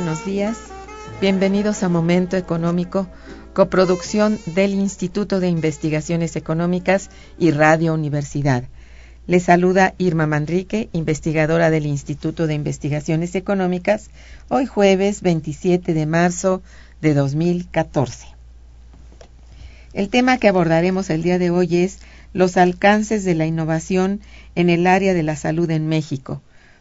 Buenos días. Bienvenidos a Momento Económico, coproducción del Instituto de Investigaciones Económicas y Radio Universidad. Les saluda Irma Manrique, investigadora del Instituto de Investigaciones Económicas, hoy jueves 27 de marzo de 2014. El tema que abordaremos el día de hoy es los alcances de la innovación en el área de la salud en México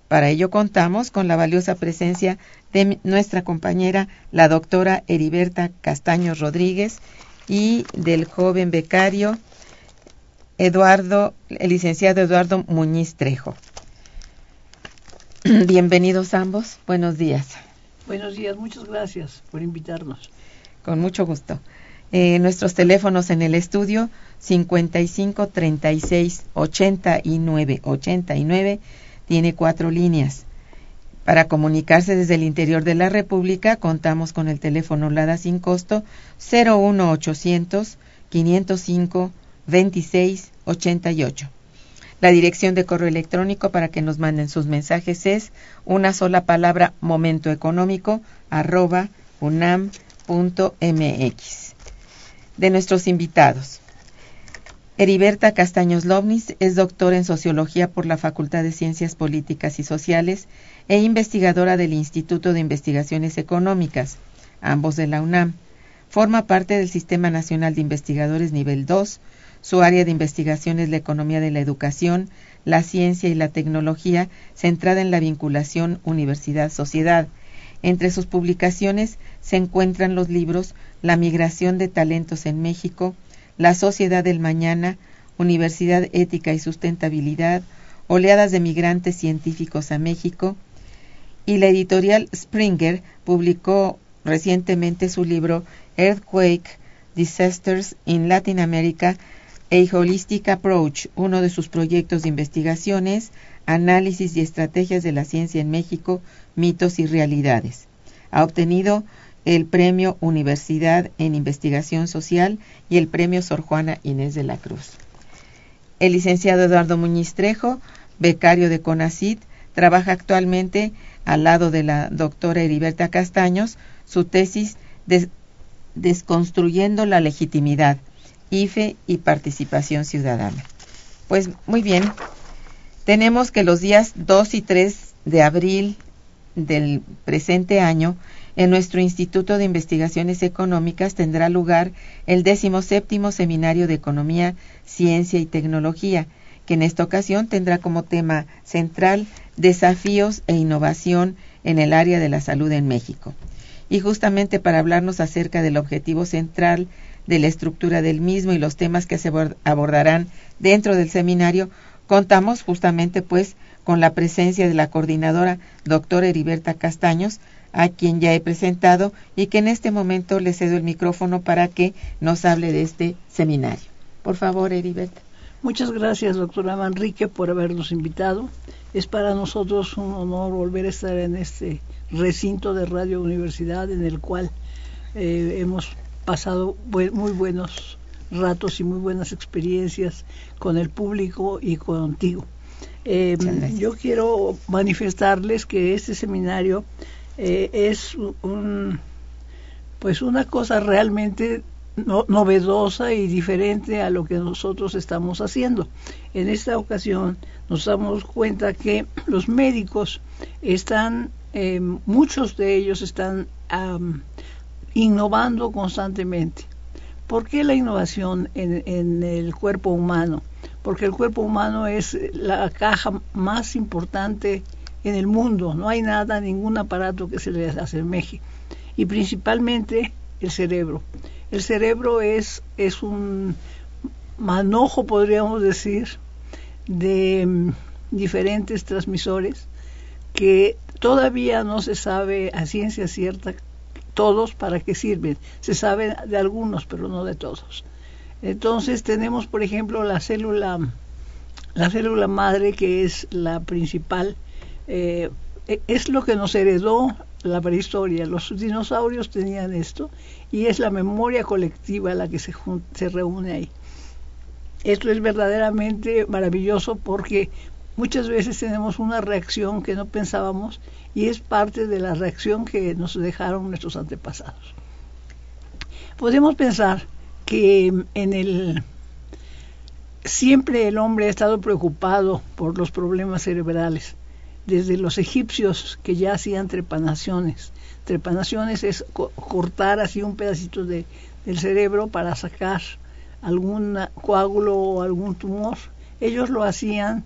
para ello contamos con la valiosa presencia de nuestra compañera, la doctora Heriberta Castaño Rodríguez, y del joven becario Eduardo, el licenciado Eduardo Muñiz Trejo. Bienvenidos ambos, buenos días. Buenos días, muchas gracias por invitarnos. Con mucho gusto. Eh, nuestros teléfonos en el estudio 55 36 89 89 tiene cuatro líneas. Para comunicarse desde el interior de la República, contamos con el teléfono LADA sin costo 01800 505 2688. La dirección de correo electrónico para que nos manden sus mensajes es una sola palabra momento económico arroba unam.mx. De nuestros invitados. Heriberta Castaños Lovnis es doctora en Sociología por la Facultad de Ciencias Políticas y Sociales e investigadora del Instituto de Investigaciones Económicas, ambos de la UNAM. Forma parte del Sistema Nacional de Investigadores Nivel 2. Su área de investigación es la economía de la educación, la ciencia y la tecnología, centrada en la vinculación universidad-sociedad. Entre sus publicaciones se encuentran los libros La migración de talentos en México, la Sociedad del Mañana, Universidad Ética y Sustentabilidad, Oleadas de Migrantes Científicos a México, y la editorial Springer publicó recientemente su libro Earthquake Disasters in Latin America, a Holistic Approach, uno de sus proyectos de investigaciones, análisis y estrategias de la ciencia en México, mitos y realidades. Ha obtenido el Premio Universidad en Investigación Social y el Premio Sor Juana Inés de la Cruz. El licenciado Eduardo Muñiz Trejo, becario de CONACIT, Trabaja actualmente al lado de la doctora Heriberta Castaños su tesis Desconstruyendo la legitimidad, IFE y participación ciudadana. Pues muy bien, tenemos que los días 2 y 3 de abril del presente año en nuestro Instituto de Investigaciones Económicas tendrá lugar el 17 Seminario de Economía, Ciencia y Tecnología, que en esta ocasión tendrá como tema central Desafíos e Innovación en el área de la salud en México. Y justamente para hablarnos acerca del objetivo central de la estructura del mismo y los temas que se abordarán dentro del seminario, contamos justamente pues con la presencia de la coordinadora doctora Heriberta Castaños, a quien ya he presentado y que en este momento le cedo el micrófono para que nos hable de este seminario. Por favor, Heriberta. Muchas gracias, doctora Manrique, por habernos invitado. Es para nosotros un honor volver a estar en este recinto de Radio Universidad en el cual eh, hemos pasado muy buenos ratos y muy buenas experiencias con el público y contigo. Eh, yo quiero manifestarles que este seminario eh, es un, pues una cosa realmente novedosa y diferente a lo que nosotros estamos haciendo. En esta ocasión nos damos cuenta que los médicos están, eh, muchos de ellos están innovando constantemente. ¿Por qué la innovación en, el cuerpo humano? Porque el cuerpo humano es la caja más importante en el mundo. No hay nada, ningún aparato que se le asemeje. Y principalmente el cerebro. El cerebro es, es un manojo, podríamos decir, de mm, diferentes transmisores que todavía no se sabe a ciencia cierta todos para qué sirven. Se sabe de algunos, pero no de todos. Entonces tenemos, por ejemplo, la célula, la célula madre que es la principal, eh, e, es lo que nos heredó la prehistoria. Los dinosaurios tenían esto y es la memoria colectiva la que se, se reúne ahí. Esto es verdaderamente maravilloso porque muchas veces tenemos una reacción que no pensábamos y es parte de la reacción que nos dejaron nuestros antepasados. Podemos pensar que en el siempre el hombre ha estado preocupado por los problemas cerebrales, desde los egipcios que ya hacían trepanaciones. Trepanaciones es cortar así un pedacito de, del cerebro para sacar algún coágulo o algún tumor. Ellos lo hacían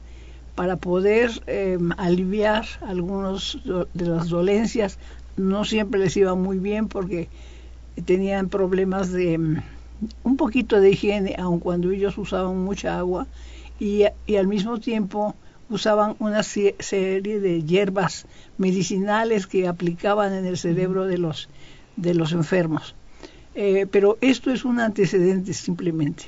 para poder eh, aliviar algunos de las dolencias. No siempre les iba muy bien porque tenían problemas de mm, un poquito de higiene, aun cuando ellos usaban mucha agua y al mismo tiempo usaban una serie de hierbas medicinales que aplicaban en el cerebro de los, de los enfermos. Eh, pero esto es un antecedente simplemente.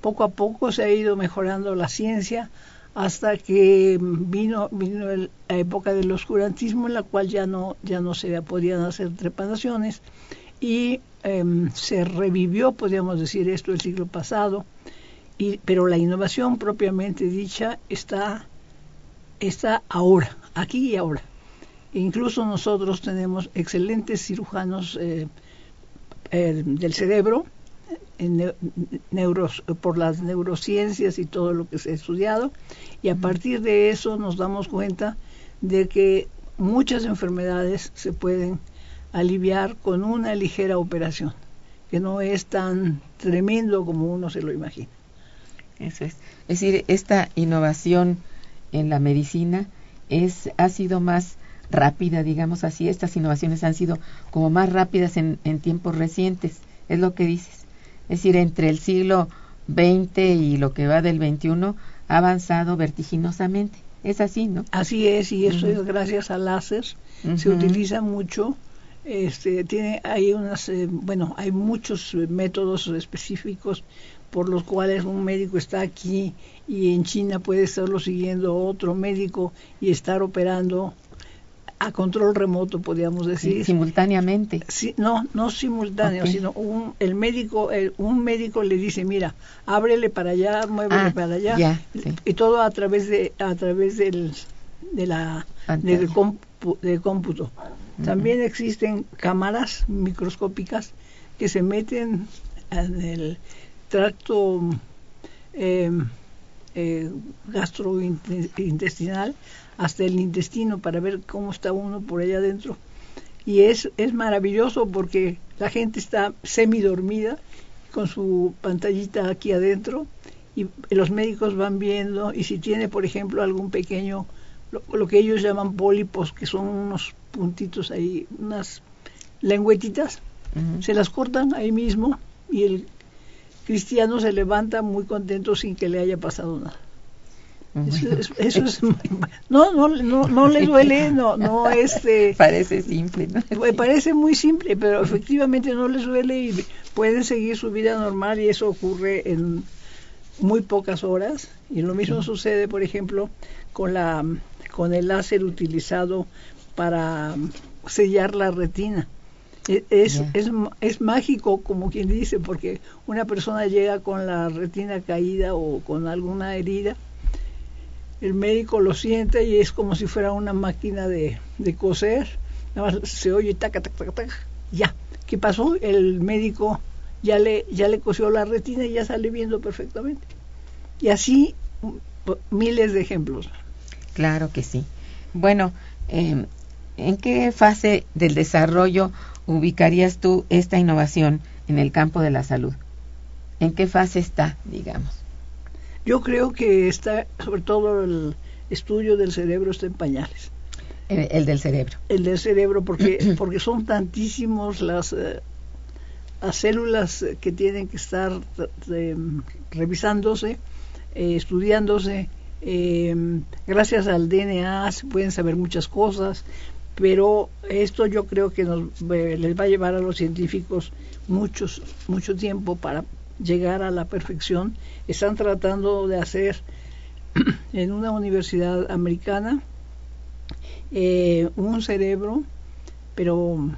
Poco a poco se ha ido mejorando la ciencia hasta que vino, vino la época del oscurantismo en la cual ya no, ya no se podían hacer trepanaciones y em, se revivió, podríamos decir esto, el siglo pasado, y, pero la innovación propiamente dicha está, está ahora, aquí y ahora. incluso nosotros tenemos excelentes cirujanos eh, eh, del cerebro, por las neurociencias y todo lo que se ha estudiado, y a partir de eso nos damos cuenta de que muchas enfermedades se pueden aliviar con una ligera operación, que no es tan tremendo como uno se lo imagina. Eso es. Es decir, esta innovación en la medicina es, ha sido más rápida, digamos así, estas innovaciones han sido como más rápidas en, en tiempos recientes, es lo que dices. Es decir, entre el siglo XX y lo que va del XXI ha avanzado vertiginosamente. Es así, ¿no? Así es, y eso es gracias al láser. Se utiliza mucho. Este, tiene, hay unas, eh, bueno, hay muchos métodos específicos por los cuales un médico está aquí y en China puede estarlo siguiendo otro médico y estar operando a control remoto, podríamos decir. Simultáneamente. Sí, no, no simultáneo, sino un, el médico, un médico le dice, mira, ábrele para allá, muévele ah, para allá, y todo a través de, a través del, de la Pantalla. del compu- cómputo. También existen cámaras microscópicas que se meten en el tracto eh, eh, gastrointestinal hasta el intestino para ver cómo está uno por allá adentro. Y es, es maravilloso porque la gente está semidormida con su pantallita aquí adentro y los médicos van viendo y si tiene, por ejemplo, algún pequeño, lo, lo que ellos llaman pólipos, que son unos puntitos ahí, unas lengüetitas, se las cortan ahí mismo y el cristiano se levanta muy contento sin que le haya pasado nada. Eso, es, eso es- no, no, no, no le duele, no, no este, Parece simple, ¿no? me parece muy simple, pero efectivamente no les duele y pueden seguir su vida normal y eso ocurre en muy pocas horas. Y lo mismo sucede, por ejemplo, con la con el láser utilizado para sellar la retina. E- Es, es, es mágico, como quien dice, porque una persona llega con la retina caída o con alguna herida, el médico lo siente y es como si fuera una máquina de, de coser, nada más se oye taca, taca, taca, taca, ya. ¿Qué pasó? El médico ya le, ya le cosió la retina y ya sale viendo perfectamente. Y así mm, miles de ejemplos. Claro que sí. Bueno, eh, ¿en qué fase del desarrollo ubicarías tú esta innovación en el campo de la salud? ¿En qué fase está, digamos? Yo creo que está, sobre todo el estudio del cerebro está en pañales. El, el del cerebro. El del cerebro, porque, porque son tantísimos las, eh, las células que tienen que estar eh, revisándose, eh, estudiándose. gracias al DNA se pueden saber muchas cosas, pero esto yo creo que nos, eh, les va a llevar a los científicos muchos, mucho tiempo para llegar a la perfección. Están tratando de hacer en una universidad americana eh, un cerebro, pero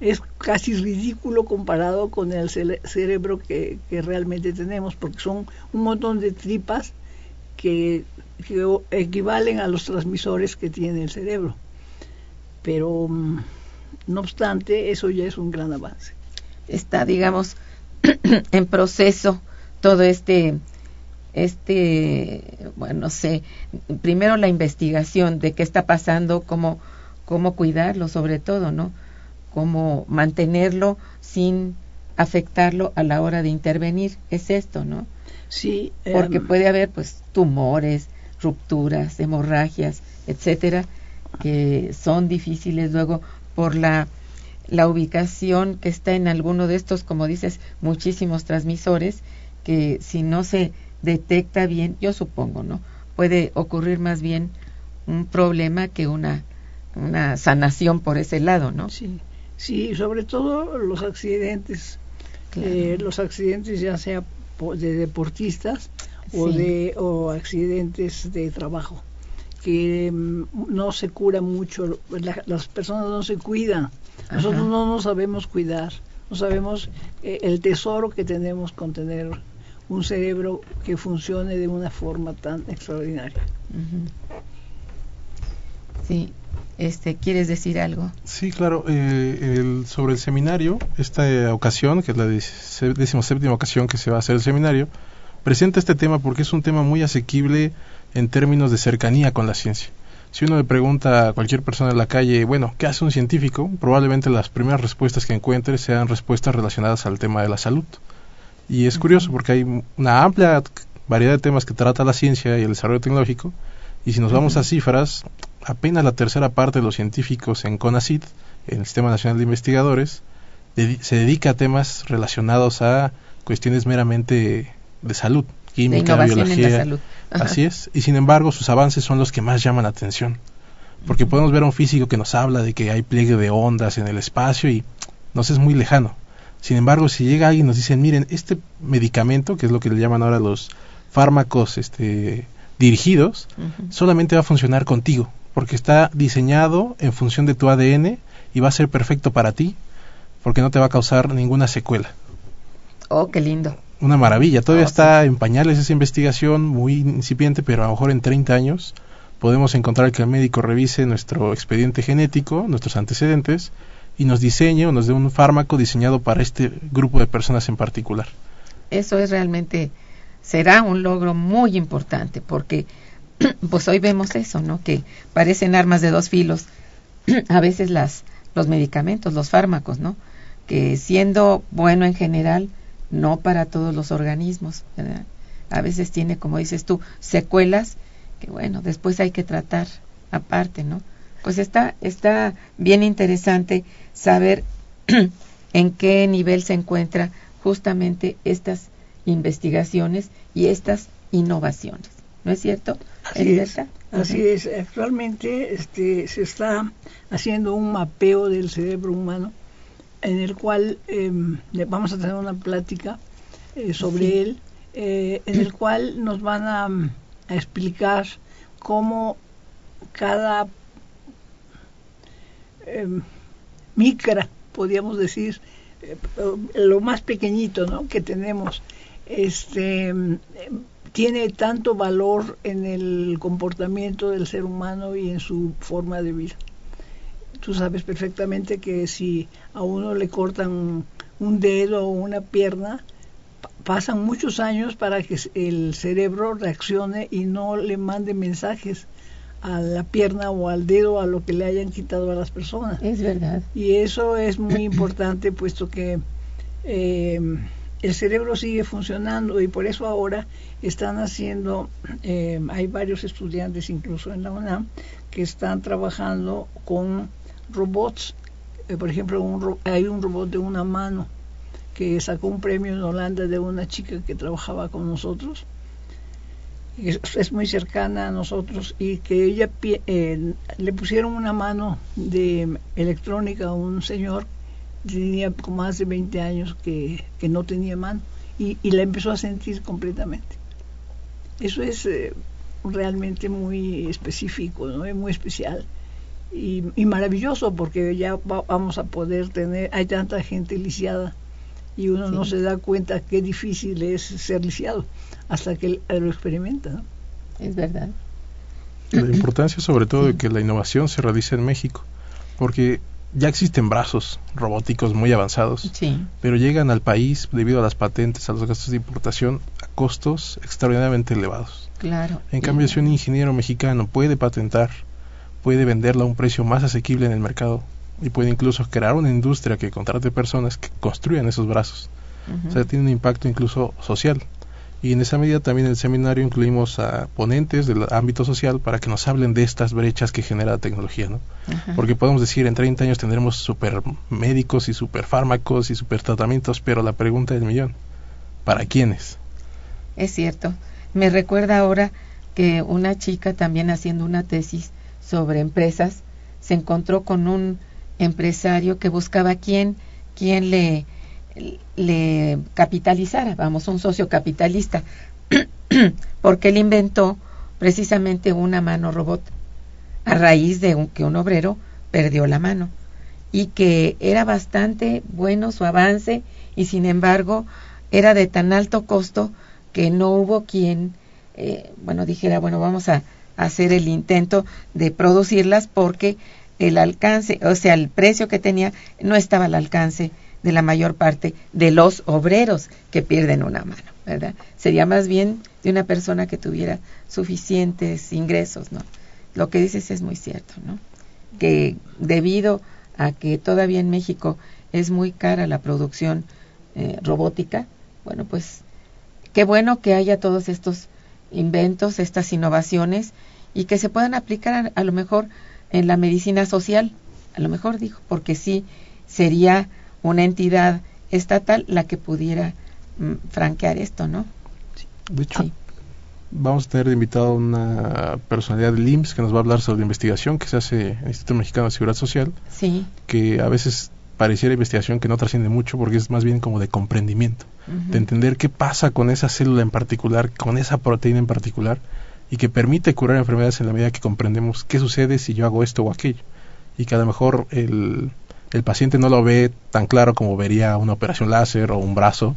es casi ridículo comparado con el cerebro que, realmente tenemos, porque son un montón de tripas que, equivalen a los transmisores que tiene el cerebro. Pero, mm, no obstante, eso ya es un gran avance. Está, digamos, en proceso todo este, este, bueno, no sé, primero la investigación de qué está pasando, cómo, cómo cuidarlo sobre todo, ¿no? Cómo mantenerlo sin afectarlo a la hora de intervenir, es esto, ¿no? Sí, Porque em, puede haber pues tumores, rupturas, hemorragias, etcétera, que son difíciles luego por la la ubicación que está en alguno de estos, como dices, muchísimos transmisores que si no se detecta bien, yo supongo, ¿no? Puede ocurrir más bien un problema que una una sanación por ese lado, ¿no? Sí, sí, sobre todo los accidentes, Claro. eh, los accidentes ya sea de deportistas o de o accidentes de trabajo que mm, no se cura mucho, la- las personas no se cuidan, nosotros Ajá. no nos sabemos cuidar, no sabemos eh, el tesoro que tenemos con tener un cerebro que funcione de una forma tan extraordinaria. Sí, este, ¿quieres decir algo? Sí, claro. eh, el- sobre el seminario, esta ocasión, que es la decimoséptima ocasión que se va a hacer el seminario, presenta este tema porque es un tema muy asequible en términos de cercanía con la ciencia. Si uno le pregunta a cualquier persona en la calle, bueno, ¿qué hace un científico? Probablemente las primeras respuestas que encuentre sean respuestas relacionadas al tema de la salud. Y es curioso porque hay una amplia variedad de temas que trata la ciencia y el desarrollo tecnológico. Y si nos vamos a cifras, apenas la tercera parte de los científicos en CONACYT, en el Sistema Nacional de Investigadores, se dedica a temas relacionados a cuestiones meramente de salud, De química, en biología. la salud. Ajá. Así es. Y sin embargo, sus avances son los que más llaman la atención. Porque podemos ver a un físico que nos habla de que hay pliegue de ondas en el espacio y nos es muy lejano. Sin embargo, si llega alguien y nos dicen, miren, este medicamento, que es lo que le llaman ahora los fármacos este, dirigidos, solamente va a funcionar contigo, porque está diseñado en función de tu ADN y va a ser perfecto para ti, porque no te va a causar ninguna secuela. Oh, qué lindo. Una maravilla, todavía Oh, está en pañales esa investigación, muy incipiente, pero a lo mejor en 30 años podemos encontrar que el médico revise nuestro expediente genético, nuestros antecedentes, y nos diseñe o nos dé un fármaco diseñado para este grupo de personas en particular. Eso es realmente, será un logro muy importante, porque pues hoy vemos eso, ¿no? Que parecen armas de dos filos, a veces las, los medicamentos, los fármacos, ¿no? Que siendo bueno en general, no para todos los organismos, ¿verdad? A veces tiene, como dices tú, secuelas que bueno, después hay que tratar aparte, ¿no? Pues está, está bien interesante saber en qué nivel se encuentra justamente estas investigaciones y estas innovaciones. ¿No es cierto? Así es. Así es. Actualmente este, se está haciendo un mapeo del cerebro humano en el cual em, vamos a tener una plática eh, sobre él, eh, en el cual nos van a a explicar cómo cada em, micra, podríamos decir, eh, lo más pequeñito ¿no? que tenemos, este, em, tiene tanto valor en el comportamiento del ser humano y en su forma de vida. Tú sabes perfectamente que si a uno le cortan un dedo o una pierna, pasan muchos años para que el cerebro reaccione y no le mande mensajes a la pierna o al dedo a lo que le hayan quitado a las personas. Es verdad. Y eso es muy importante puesto que eh, el cerebro sigue funcionando y por eso ahora están haciendo, eh, hay varios estudiantes incluso en la UNAM que están trabajando con robots. Eh, por ejemplo, hay un robot de una mano que sacó un premio en Holanda de una chica que trabajaba con nosotros, es, muy cercana a nosotros y que ella eh, le pusieron una mano de electrónica a un señor tenía como más de 20 años que, no tenía mano y, la empezó a sentir completamente. Eso es eh, realmente muy específico, ¿no? es muy especial y, y maravilloso porque ya vamos a poder tener, hay tanta gente lisiada y uno no se da cuenta qué difícil es ser lisiado hasta que lo experimenta. Es verdad. La importancia sobre todo de que la innovación se realice en México, porque ya existen brazos robóticos muy avanzados, pero llegan al país debido a las patentes, a los gastos de importación, a costos extraordinariamente elevados. Claro. En cambio, si un ingeniero mexicano puede patentar, puede venderla a un precio más asequible en el mercado, y puede incluso crear una industria que contrate personas que construyan esos brazos. O sea, tiene un impacto incluso social. Y en esa medida también en el seminario incluimos a ponentes del ámbito social para que nos hablen de estas brechas que genera la tecnología, ¿no? Porque podemos decir, en 30 años tendremos super médicos y super fármacos y super tratamientos, pero la pregunta del millón, ¿para quiénes? Es cierto. Me recuerda ahora que una chica también haciendo una tesis sobre empresas se encontró con un empresario que buscaba quien, quien le, le capitalizara, vamos, un socio capitalista, porque él inventó precisamente una mano robot a raíz de que un obrero perdió la mano y que era bastante bueno su avance y sin embargo era de tan alto costo que no hubo quien, eh, bueno, dijera, bueno, vamos a hacer el intento de producirlas porque el alcance, o sea, el precio que tenía no estaba al alcance de la mayor parte de los obreros que pierden una mano, ¿verdad? Sería más bien de una persona que tuviera suficientes ingresos, ¿no? Lo que dices es muy cierto, ¿no? Que debido a que todavía en México es muy cara la producción eh, robótica, bueno, pues qué bueno que haya todos estos inventos, estas innovaciones y que se puedan aplicar a lo mejor en la medicina social, a lo mejor dijo, porque sí sería una entidad estatal la que pudiera mm, franquear esto, ¿no? De hecho, vamos a tener de invitado una personalidad del IMSS que nos va a hablar sobre la investigación que se hace en el Instituto Mexicano de Seguridad Social, sí. que a veces pareciera investigación que no trasciende mucho porque es más bien como de comprendimiento, de entender qué pasa con esa célula en particular, con esa proteína en particular, y que permite curar enfermedades en la medida que comprendemos qué sucede si yo hago esto o aquello. Y que a lo mejor el, el paciente no lo ve tan claro como vería una operación láser o un brazo,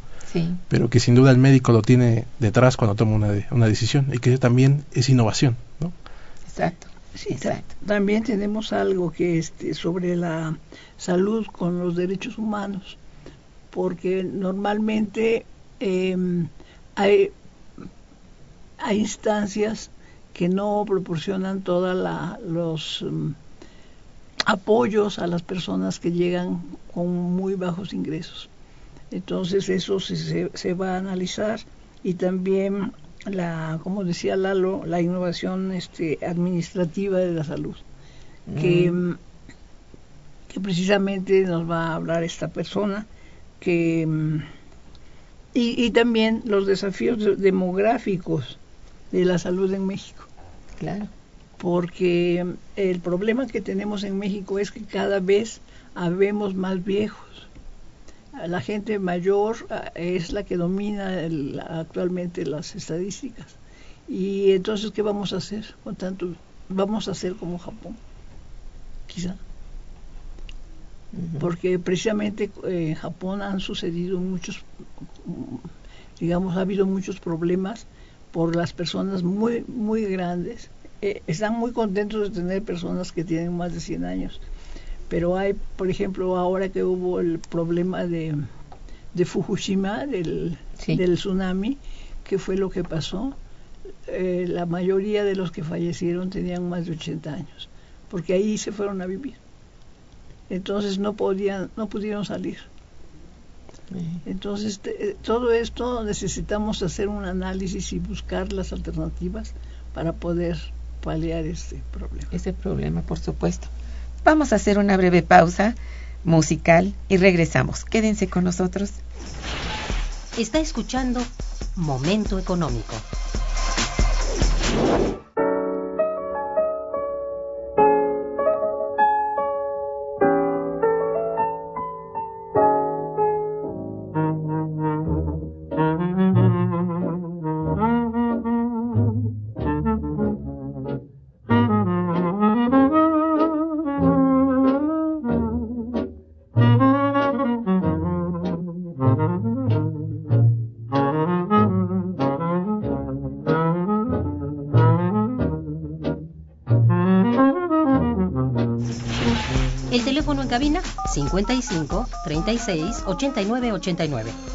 pero que sin duda el médico lo tiene detrás cuando toma una, una decisión y que eso también es innovación. ¿no? Exacto. Sí, también tenemos algo que este sobre la salud con los derechos humanos, porque normalmente em, hay, hay instancias que no proporcionan todos los em, apoyos a las personas que llegan con muy bajos ingresos. Entonces eso se, se, se va a analizar y también la, como decía Lalo, la innovación este, administrativa de la salud, que, Mm. mm, que precisamente nos va a hablar esta persona, que mm, y, y también los desafíos de- demográficos de la salud en México Claro. porque el problema que tenemos en México es que cada vez habemos más viejos. La gente mayor ah, es la que domina el- actualmente las estadísticas. Y entonces, ¿qué vamos a hacer con tanto? Vamos a hacer como Japón, quizá. Porque precisamente eh, en Japón han sucedido muchos, digamos, ha habido muchos problemas por las personas muy, muy grandes. Eh, están muy contentos de tener personas que tienen más de 100 años. Pero hay, por ejemplo, ahora que hubo el problema de, de Fukushima, del, Sí. del tsunami, ¿qué fue lo que pasó? Eh, la mayoría de los que fallecieron tenían más de 80 años, porque ahí se fueron a vivir. Entonces no podían, no pudieron salir. Eh, Entonces te- eh, todo esto necesitamos hacer un análisis y buscar las alternativas para poder paliar este problema. ese problema, por supuesto. Vamos a hacer una breve pausa musical y regresamos. Quédense con nosotros. Está escuchando Momento Económico. 55 36 89 89.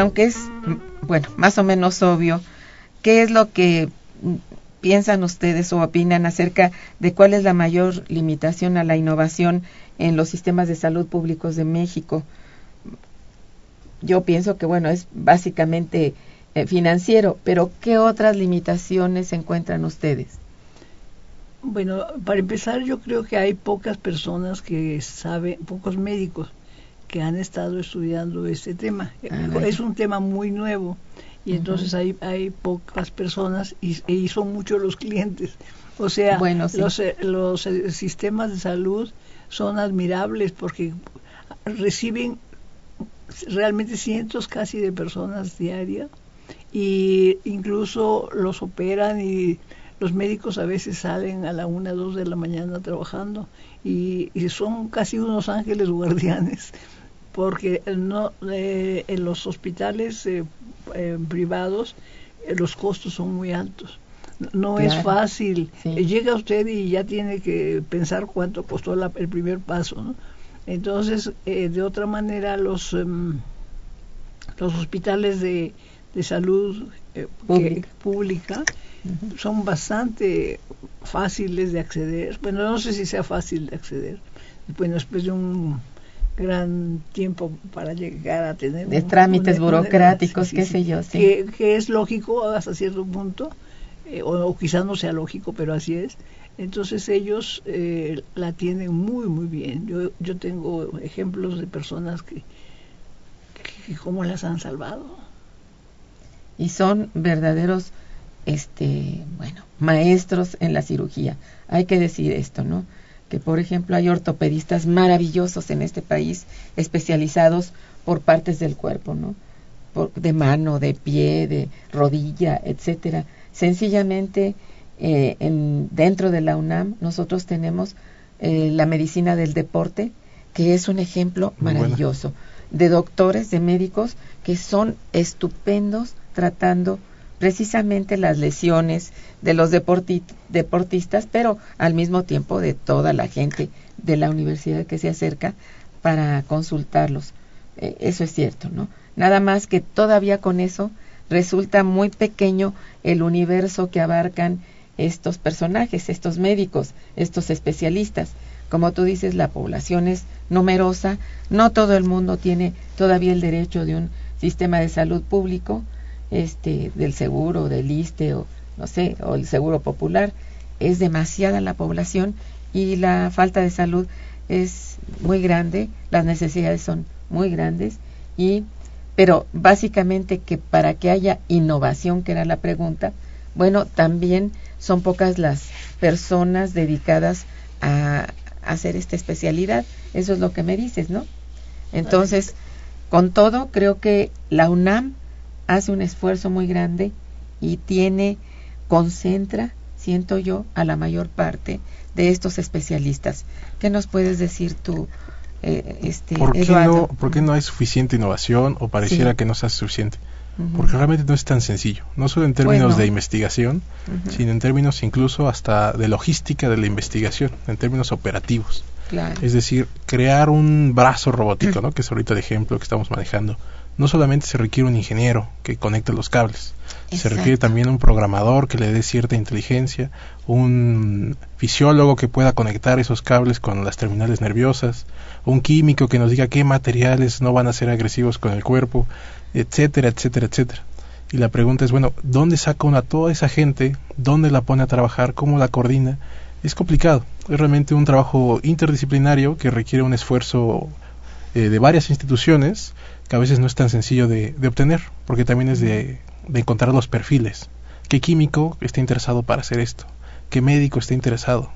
Aunque es, bueno, más o menos obvio, ¿qué es lo que piensan ustedes o opinan acerca de cuál es la mayor limitación a la innovación en los sistemas de salud públicos de México? Yo pienso que, bueno, es básicamente eh, financiero, pero ¿qué otras limitaciones encuentran ustedes? Bueno, para empezar, yo creo que hay pocas personas que saben, pocos médicos que han estado estudiando este tema. Ah, es un tema muy nuevo y entonces hay, hay pocas personas y, y son muchos los clientes. O sea, Bueno, sí. los, eh, los eh, sistemas de salud son admirables porque reciben realmente cientos casi de personas diarias y incluso los operan y los médicos a veces salen a la una, dos de la mañana trabajando y, son casi unos ángeles guardianes porque no eh, en los hospitales eh, eh, privados los costos son muy altos no es fácil llega usted y ya tiene que pensar cuánto costó el primer paso ¿no? entonces de otra manera los em, los hospitales de, de salud pública son bastante fáciles de acceder. Bueno, no sé si sea fácil de acceder. Bueno, después de un gran tiempo para llegar a tener... De trámites burocráticos, qué sé yo, sí. Que, es lógico hasta cierto punto, eh, o, quizás no sea lógico, pero así es. Entonces ellos eh, la tienen muy, muy bien. Yo, yo tengo ejemplos de personas que, que, que cómo las han salvado. Y son verdaderos este, bueno, maestros en la cirugía. Hay que decir esto, ¿no? Que por ejemplo hay ortopedistas maravillosos en este país especializados por partes del cuerpo, ¿no? Por, de mano, de pie, de rodilla, etcétera. Sencillamente eh, en, dentro de la UNAM nosotros tenemos eh, la medicina del deporte, que es un ejemplo maravilloso, de doctores, de médicos que son estupendos tratando precisamente las lesiones de los deportistas, pero al mismo tiempo de toda la gente de la universidad que se acerca para consultarlos. Eh, eso es cierto, ¿no? Nada más que todavía con eso resulta muy pequeño el universo que abarcan estos personajes, estos médicos, estos especialistas. Como tú dices, la población es numerosa, no todo el mundo tiene todavía el derecho de un sistema de salud público, este del seguro, del ISTE o no sé, o el seguro popular, es demasiada la población y la falta de salud es muy grande, las necesidades son muy grandes y pero básicamente que para que haya innovación, que era la pregunta, bueno, también son pocas las personas dedicadas a, hacer esta especialidad. Eso es lo que me dices, ¿no? Entonces, con todo, creo que la UNAM hace un esfuerzo muy grande y tiene, concentra, siento yo, a la mayor parte de estos especialistas. ¿Qué nos puedes decir tú, eh, este, ¿Por qué, no, ¿Por qué no hay suficiente innovación o pareciera que no sea suficiente? Porque realmente no es tan sencillo, no solo en términos de investigación, sino en términos incluso hasta de logística de la investigación, en términos operativos. Es decir, crear un brazo robótico, ¿no? que es ahorita el ejemplo que estamos manejando, no solamente se requiere un ingeniero que conecte los cables, se requiere también un programador que le dé cierta inteligencia, un fisiólogo que pueda conectar esos cables con las terminales nerviosas, un químico que nos diga qué materiales no van a ser agresivos con el cuerpo, etcétera, etcétera, etcétera. Y la pregunta es, bueno, ¿dónde saca una toda esa gente? ¿Dónde la pone a trabajar? ¿Cómo la coordina? Es complicado. Es realmente un trabajo interdisciplinario que requiere un esfuerzo eh, de varias instituciones que a veces no es tan sencillo de, obtener, porque también es de, encontrar los perfiles. ¿Qué químico está interesado para hacer esto? ¿Qué médico está interesado?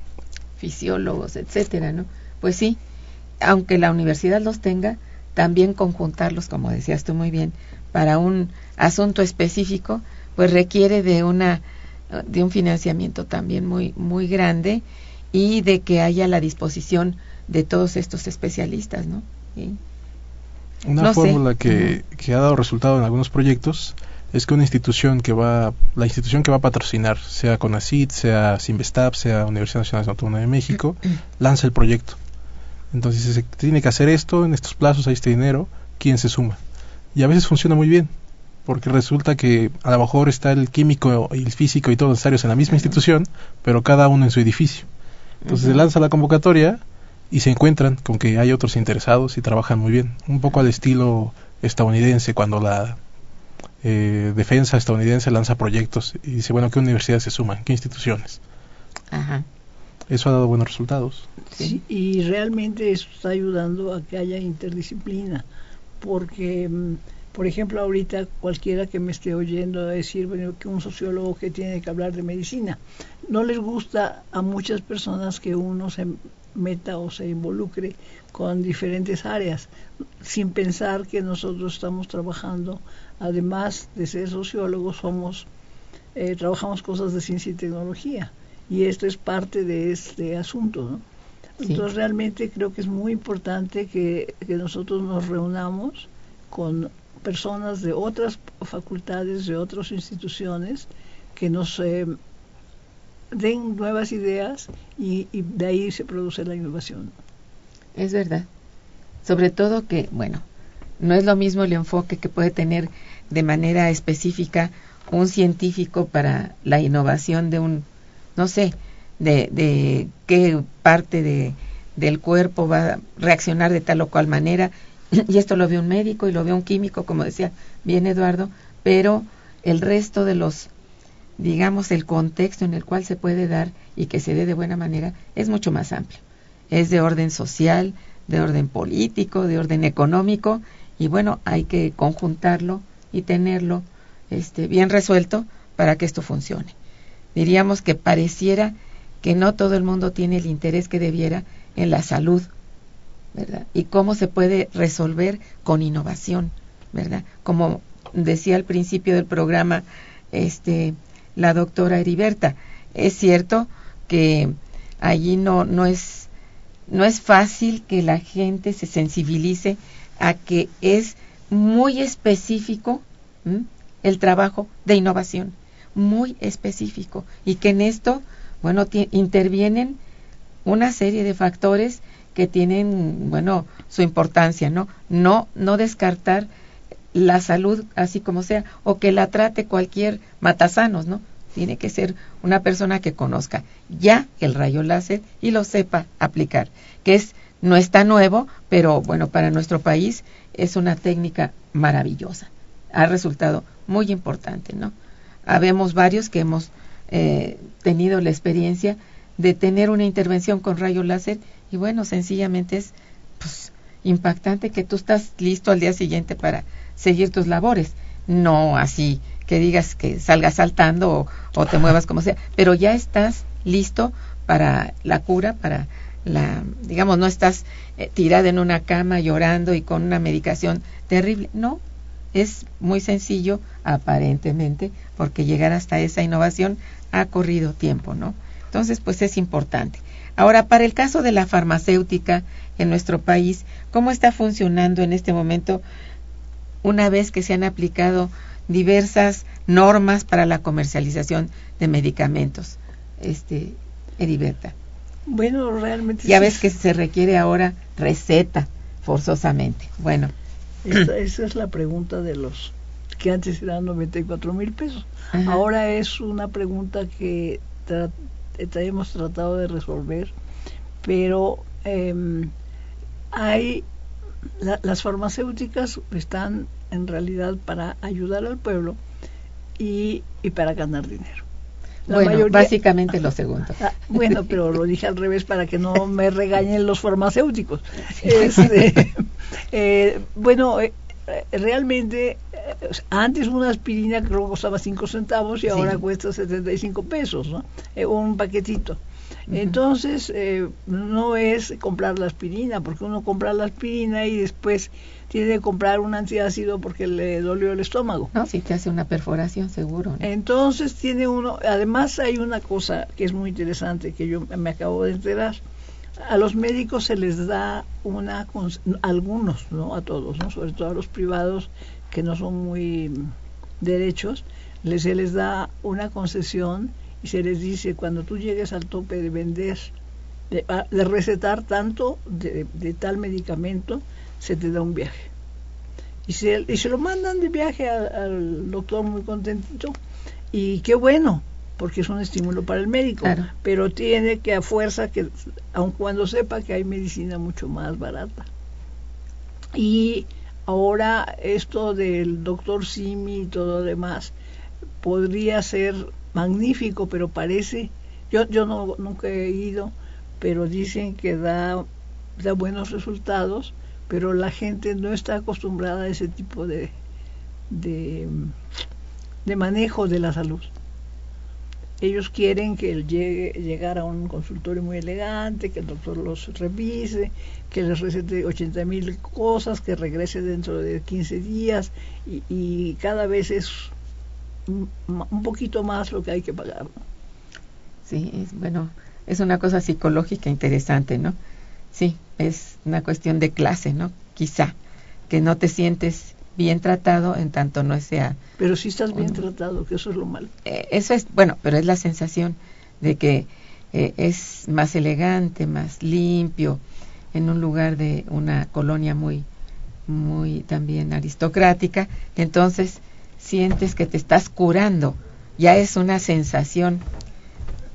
Fisiólogos, etcétera, ¿no? Pues sí, aunque la universidad los tenga, también conjuntarlos, como decías tú muy bien, para un asunto específico, pues requiere de una de un financiamiento también muy muy grande y de que haya la disposición de todos estos especialistas, ¿no? Una fórmula que, que, ha dado resultado en algunos proyectos es que una institución que va, la institución que va a patrocinar, sea CONACIT, sea Sinvestab, sea Universidad Nacional Autónoma de México, lanza el proyecto. Entonces se tiene que hacer esto, en estos plazos hay este dinero, ¿quién se suma? Y a veces funciona muy bien, porque resulta que a lo mejor está el químico y el físico y todos necesarios en la misma institución, pero cada uno en su edificio. Entonces se lanza la convocatoria y se encuentran con que hay otros interesados y trabajan muy bien. Un poco al estilo estadounidense, cuando la eh, defensa estadounidense lanza proyectos y dice, bueno, ¿qué universidades se suman? ¿Qué instituciones? Eso ha dado buenos resultados. Sí, y realmente eso está ayudando a que haya interdisciplina, porque, mm, por ejemplo, ahorita cualquiera que me esté oyendo decir, bueno, que un sociólogo que tiene que hablar de medicina, no les gusta a muchas personas que uno se meta o se involucre con diferentes áreas, sin pensar que nosotros estamos trabajando, además de ser sociólogos, somos eh, trabajamos cosas de ciencia y tecnología y esto es parte de este asunto. ¿no? Entonces realmente creo que es muy importante que, que nosotros nos reunamos con personas de otras facultades, de otras instituciones, que nos eh, den nuevas ideas y, de ahí se produce la innovación. Es verdad. Sobre todo que, bueno, no es lo mismo el enfoque que puede tener de manera específica un científico para la innovación de un, no sé, de, de qué parte de, del cuerpo va a reaccionar de tal o cual manera. Y esto lo ve un médico y lo ve un químico, como decía bien Eduardo, pero el resto de los, digamos, el contexto en el cual se puede dar y que se dé de buena manera es mucho más amplio. Es de orden social, de orden político, de orden económico, y bueno, hay que conjuntarlo y tenerlo este, bien resuelto para que esto funcione. Diríamos que pareciera que no todo el mundo tiene el interés que debiera en la salud, ¿verdad? Y cómo se puede resolver con innovación, ¿verdad? Como decía al principio del programa este la doctora Heriberta, es cierto que allí no no es no es fácil que la gente se sensibilice a que es muy específico el trabajo de innovación, muy específico, y que en esto, bueno, intervienen una serie de factores que tienen, bueno, su importancia, ¿no? No, no descartar la salud así como sea, o que la trate cualquier matasanos, ¿no? Tiene que ser una persona que conozca ya el rayo láser y lo sepa aplicar, que es, no está nuevo, pero bueno, para nuestro país es una técnica maravillosa. Ha resultado muy importante, ¿no? Habemos varios que hemos eh, tenido la experiencia de tener una intervención con rayo láser y bueno, sencillamente es pues, impactante que tú estás listo al día siguiente para seguir tus labores, no así que digas que salgas saltando o, o te muevas como sea, pero ya estás listo para la cura, para la, digamos, no estás eh, tirada en una cama llorando y con una medicación terrible, no, es muy sencillo aparentemente porque llegar hasta esa innovación ha corrido tiempo, ¿no? Entonces, pues es importante. Ahora, para el caso de la farmacéutica en nuestro país, ¿cómo está funcionando en este momento una vez que se han aplicado diversas normas para la comercialización de medicamentos? Este, Heriberta. Bueno, realmente. Ya ves que se requiere ahora receta forzosamente. Bueno. Esa, esa es la pregunta de los que antes eran 94 mil pesos. Ajá. Ahora es una pregunta que tra hemos tratado de resolver, pero eh, hay la, las farmacéuticas están en realidad para ayudar al pueblo y, y para ganar dinero. La bueno, mayoría, básicamente lo segundo. Ah, bueno, pero lo dije al revés para que no me regañen los farmacéuticos. Este, eh, bueno, eh, realmente eh, antes una aspirina creo que costaba 5 centavos y ahora cuesta 75 pesos, ¿no? Eh, un paquetito. Uh -huh. Entonces, eh, no es comprar la aspirina, porque uno compra la aspirina y después tiene que comprar un antiácido porque le dolió el estómago. No, si te hace una perforación, seguro. ¿no? Entonces, tiene uno, además hay una cosa que es muy interesante que yo me acabo de enterar. A los médicos se les da una, algunos, no a todos, ¿no? sobre todo a los privados que no son muy derechos, les, se les da una concesión y se les dice cuando tú llegues al tope de vender, de, recetar tanto de, tal medicamento, se te da un viaje. Y se, y se lo mandan de viaje al doctor muy contentito. Y qué bueno, porque es un estímulo para el médico, claro. pero tiene que a fuerza que, aun cuando sepa que hay medicina mucho más barata. Y ahora esto del doctor Simi y todo lo demás podría ser magnífico, pero parece, yo, yo no, nunca he ido, pero dicen que da, da buenos resultados, pero la gente no está acostumbrada a ese tipo de, de, de manejo de la salud. Ellos quieren que él llegue llegar a un consultorio muy elegante, que el doctor los revise, que les recete 80 mil cosas, que regrese dentro de 15 días y, cada vez es un, un, poquito más lo que hay que pagar. Sí, es, bueno, es una cosa psicológica interesante, ¿no? Sí, es una cuestión de clase, ¿no? Quizá, que no te sientes bien tratado en tanto no sea... Pero si estás bien tratado, que eso es lo malo. Eh, eso es, bueno, pero es la sensación de que eh, es más elegante, más limpio, en un lugar de una colonia muy, muy también aristocrática, entonces sientes que te estás curando, ya es una sensación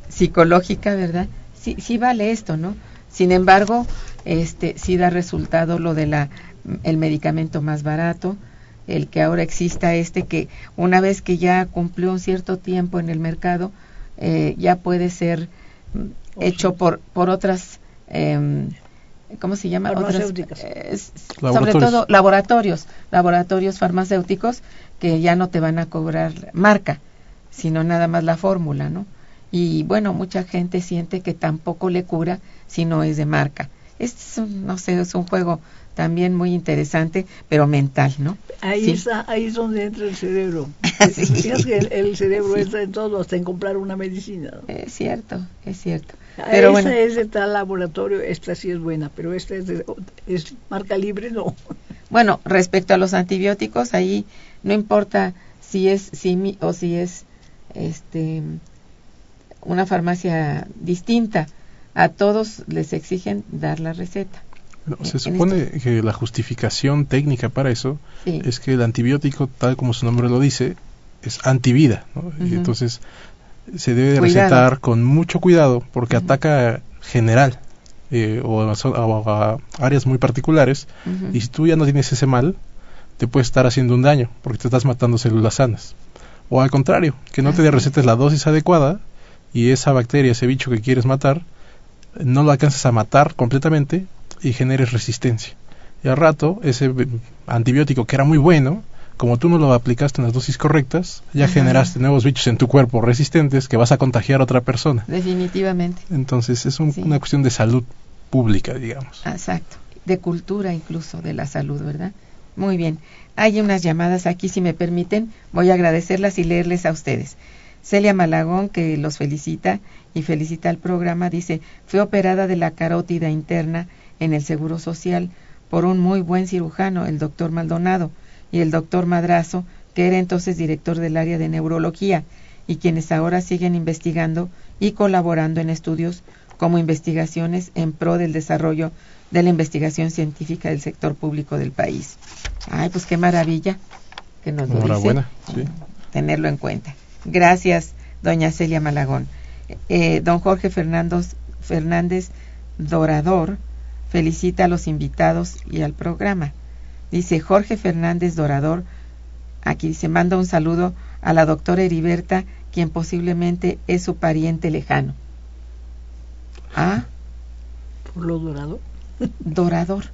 psicológica, ¿verdad? Sí, sí vale esto, ¿no? Sin embargo, este sí da resultado lo de la el medicamento más barato, el que ahora exista este que una vez que ya cumplió un cierto tiempo en el mercado eh, ya puede ser mm, hecho por por otras eh, ¿cómo se llama? Otras, eh, sobre todo laboratorios, laboratorios farmacéuticos que ya no te van a cobrar marca, sino nada más la fórmula, ¿no? Y bueno, mucha gente siente que tampoco le cura si no es de marca. Es un, no sé, es un juego también muy interesante, pero mental, ¿no? Ahí Sí. está, ahí es donde entra el cerebro. Sí. Que el, el cerebro Sí. entra en todo, hasta en comprar una medicina. Es cierto, es cierto. Pero Pero esta bueno, es de tal laboratorio, esta sí es buena, pero esta es, de, es marca libre, no. bueno, respecto a los antibióticos, ahí no importa si es SIMI o si es este una farmacia distinta, a todos les exigen dar la receta. Se supone que la justificación técnica para eso Sí. es que el antibiótico, tal como su nombre lo dice, es antivida. ¿no? Y entonces se debe de Cuidado. recetar con mucho cuidado porque ataca general eh, o, a, zo- o a áreas muy particulares. Y si tú ya no tienes ese mal, te puede estar haciendo un daño porque te estás matando células sanas. O al contrario, que no te recetes la dosis adecuada y esa bacteria, ese bicho que quieres matar, no lo alcanzas a matar completamente y generes resistencia. Y al rato, ese antibiótico que era muy bueno, como tú no lo aplicaste en las dosis correctas, ya Ajá. generaste nuevos bichos en tu cuerpo resistentes que vas a contagiar a otra persona. Definitivamente, Entonces es un- Sí. una cuestión de salud pública, digamos. exacto. De cultura incluso, de la salud, ¿verdad? Muy bien. Hay unas llamadas aquí, si me permiten, voy a agradecerlas y leerles a ustedes. Celia Malagón, que los felicita y felicita al programa, dice, fue operada de la carótida interna en el Seguro Social por un muy buen cirujano, el doctor Maldonado, y el doctor Madrazo, que era entonces director del área de neurología, y quienes ahora siguen investigando y colaborando en estudios como investigaciones en pro del desarrollo de la investigación científica del sector público del país. Ay, pues qué maravilla que nos lo dice. Enhorabuena, sí. Tenerlo en cuenta. Gracias, doña Celia Malagón. Eh, don Jorge Fernandos, Fernández Dorador felicita a los invitados y al programa. Dice Jorge Fernández Dorador, aquí dice, manda un saludo a la doctora Heriberta, quien posiblemente es su pariente lejano. Ah, Por lo dorado. Dorador.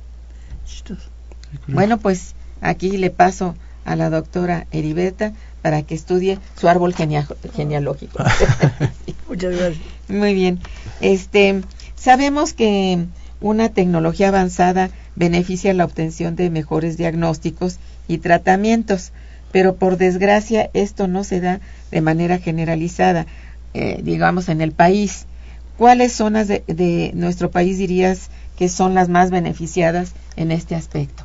Bueno, pues aquí le paso a la doctora Heriberta para que estudie su árbol genea- genealógico. Muchas gracias. Muy bien. Este, sabemos que una tecnología avanzada beneficia la obtención de mejores diagnósticos y tratamientos, pero por desgracia esto no se da de manera generalizada, eh, digamos, en el país. ¿Cuáles zonas de, de nuestro país dirías que son las más beneficiadas en este aspecto?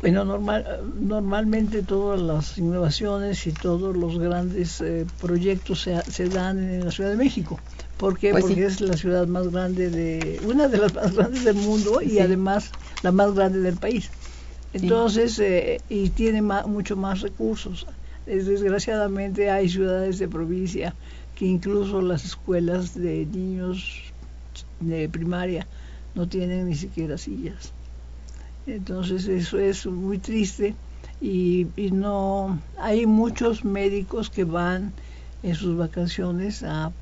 Bueno, normal, normalmente todas las innovaciones y todos los grandes eh, proyectos se, se dan en la Ciudad de México. ¿Por qué? Pues sí. Porque es la ciudad más grande de, una de las más grandes del mundo y Sí. además la más grande del país. Entonces, eh, y tiene ma- mucho más recursos. Es- desgraciadamente hay ciudades de provincia que incluso las escuelas de niños de primaria no tienen ni siquiera sillas. Entonces eso es muy triste y, y no hay muchos médicos que van en sus vacaciones a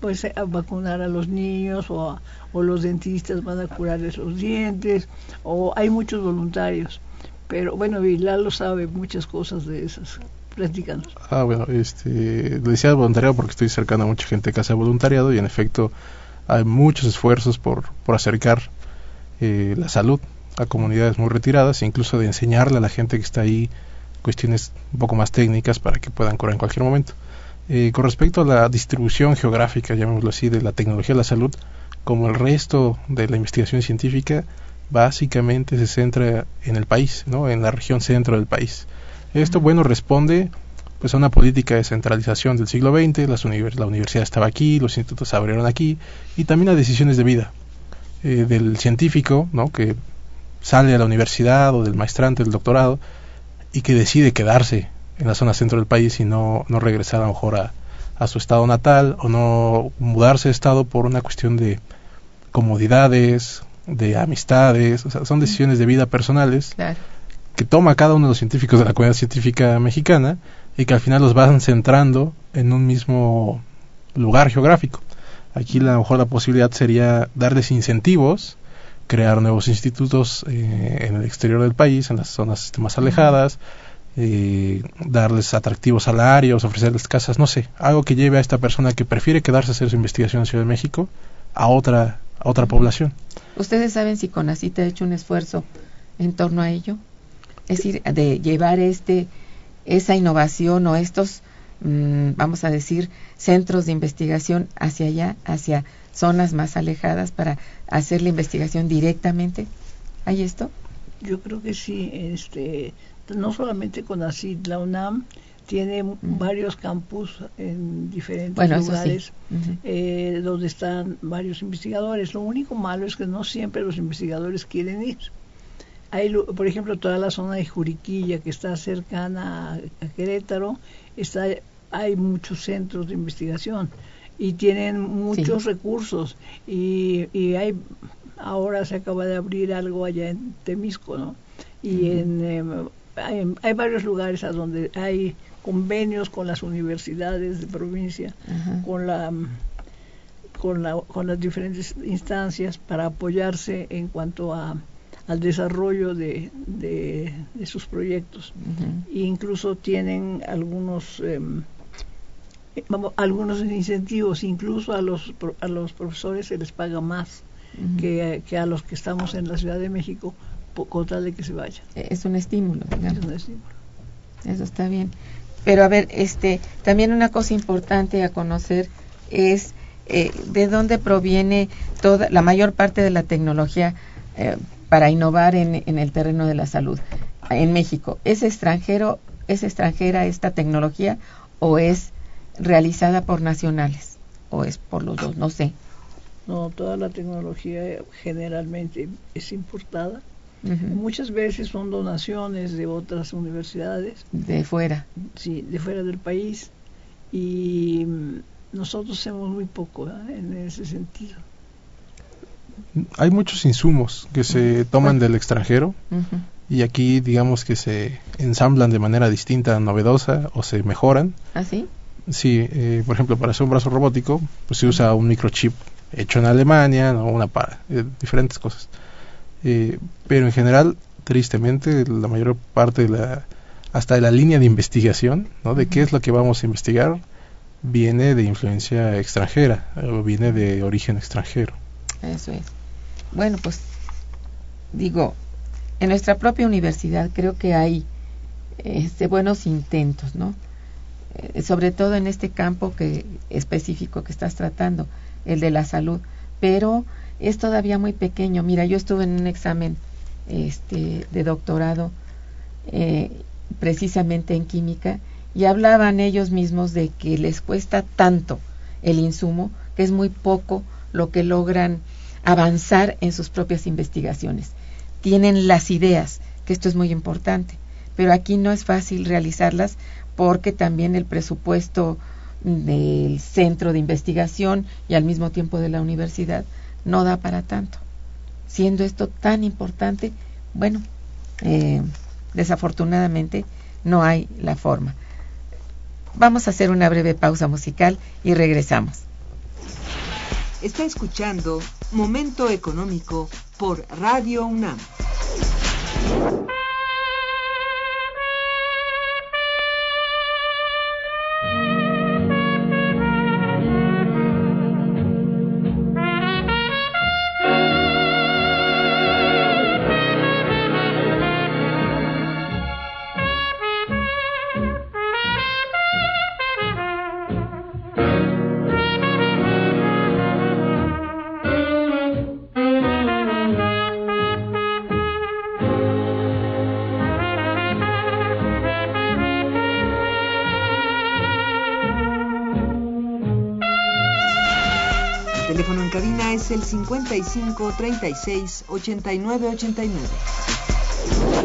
pues a vacunar a los niños o, a- o los dentistas van a curarles los dientes o hay muchos voluntarios pero bueno y Lalo sabe muchas cosas de esas platícanos. Ah, bueno, este, decía voluntariado porque estoy cercano a mucha gente que hace voluntariado y en efecto hay muchos esfuerzos por, por acercar eh, la salud a comunidades muy retiradas, e incluso de enseñarle a la gente que está ahí cuestiones un poco más técnicas para que puedan curar en cualquier momento. Eh, con respecto a la distribución geográfica, llamémoslo así, de la tecnología de la salud, como el resto de la investigación científica, básicamente se centra en el país, ¿no? en la región centro del país. Esto, bueno, responde pues a una política de centralización del siglo XX, las la universidad estaba aquí, los institutos se abrieron aquí, y también a decisiones de vida eh, del científico, ¿no? que sale a la universidad o del maestrante, del doctorado, y que decide quedarse en la zona centro del país y no, no regresar a lo mejor a, a su estado natal o no mudarse de estado por una cuestión de comodidades, de amistades, o sea, son decisiones de vida personales que toma cada uno de los científicos de la comunidad científica mexicana y que al final los van centrando en un mismo lugar geográfico. Aquí a lo mejor la posibilidad sería darles incentivos, crear nuevos institutos eh, en el exterior del país, en las zonas más alejadas, eh, darles atractivos salarios, ofrecerles casas, no sé, algo que lleve a esta persona que prefiere quedarse a hacer su investigación en Ciudad de México a otra, a otra población. ¿Ustedes saben si Conacita ha hecho un esfuerzo en torno a ello? Es decir, de llevar este esa innovación o estos, mm, vamos a decir, centros de investigación hacia allá, hacia zonas más alejadas para hacer la investigación directamente? ¿Hay esto? Yo creo que sí, este, no solamente con ACID, la UNAM tiene varios campus en diferentes lugares eh, donde están varios investigadores. Lo único malo es que no siempre los investigadores quieren ir. Hay, por ejemplo, toda la zona de Juriquilla, que está cercana a, Querétaro, está, hay muchos centros de investigación y tienen muchos recursos. Y, y, hay ahora se acaba de abrir algo allá en Temisco, ¿no? Y en, em, hay, hay, varios lugares a donde hay convenios con las universidades de provincia, con la con, la, con las diferentes instancias para apoyarse en cuanto a al desarrollo de, de, sus proyectos. e incluso tienen algunos em, algunos incentivos, incluso a los, a los profesores se les paga más que, que, a los que estamos en la Ciudad de México con tal de que se vayan. E, es un estímulo, digamos. Es un estímulo. Eso está bien. Pero a ver, este, también una cosa importante a conocer es eh, de dónde proviene toda la mayor parte de la tecnología eh, para innovar en, en, el terreno de la salud en México. ¿Es extranjero, es extranjera esta tecnología o es realizada por nacionales o es por los dos? No sé. No, toda la tecnología generalmente es importada. Muchas veces son donaciones de otras universidades. De fuera. Sí, de fuera del país. Y nosotros hacemos muy poco ¿eh? en ese sentido hay muchos insumos que se toman del extranjero y aquí digamos que se ensamblan de manera distinta, novedosa o se mejoran. ¿Ah, sí? Sí, eh, por ejemplo, para hacer un brazo robótico pues se usa un microchip hecho en Alemania, ¿no? una para, eh, diferentes cosas. Eh, pero en general, tristemente, la mayor parte de la, hasta de la línea de investigación, ¿no? De qué es lo que vamos a investigar, viene de influencia extranjera o viene de origen extranjero. Eso es. Bueno, pues digo, en nuestra propia universidad creo que hay este, buenos intentos, ¿no? Eh, sobre todo en este campo que específico que estás tratando, el de la salud, pero es todavía muy pequeño. Mira, yo estuve en un examen este, de doctorado eh, precisamente en química y hablaban ellos mismos de que les cuesta tanto el insumo que es muy poco lo que logran avanzar en sus propias investigaciones. Tienen las ideas, que esto es muy importante, pero aquí no es fácil realizarlas porque también el presupuesto del centro de investigación y al mismo tiempo de la universidad no da para tanto. Siendo esto tan importante, bueno, eh, desafortunadamente no hay la forma. Vamos a hacer una breve pausa musical y regresamos. Está escuchando Momento Económico por Radio UNAM. 55 36 89 89.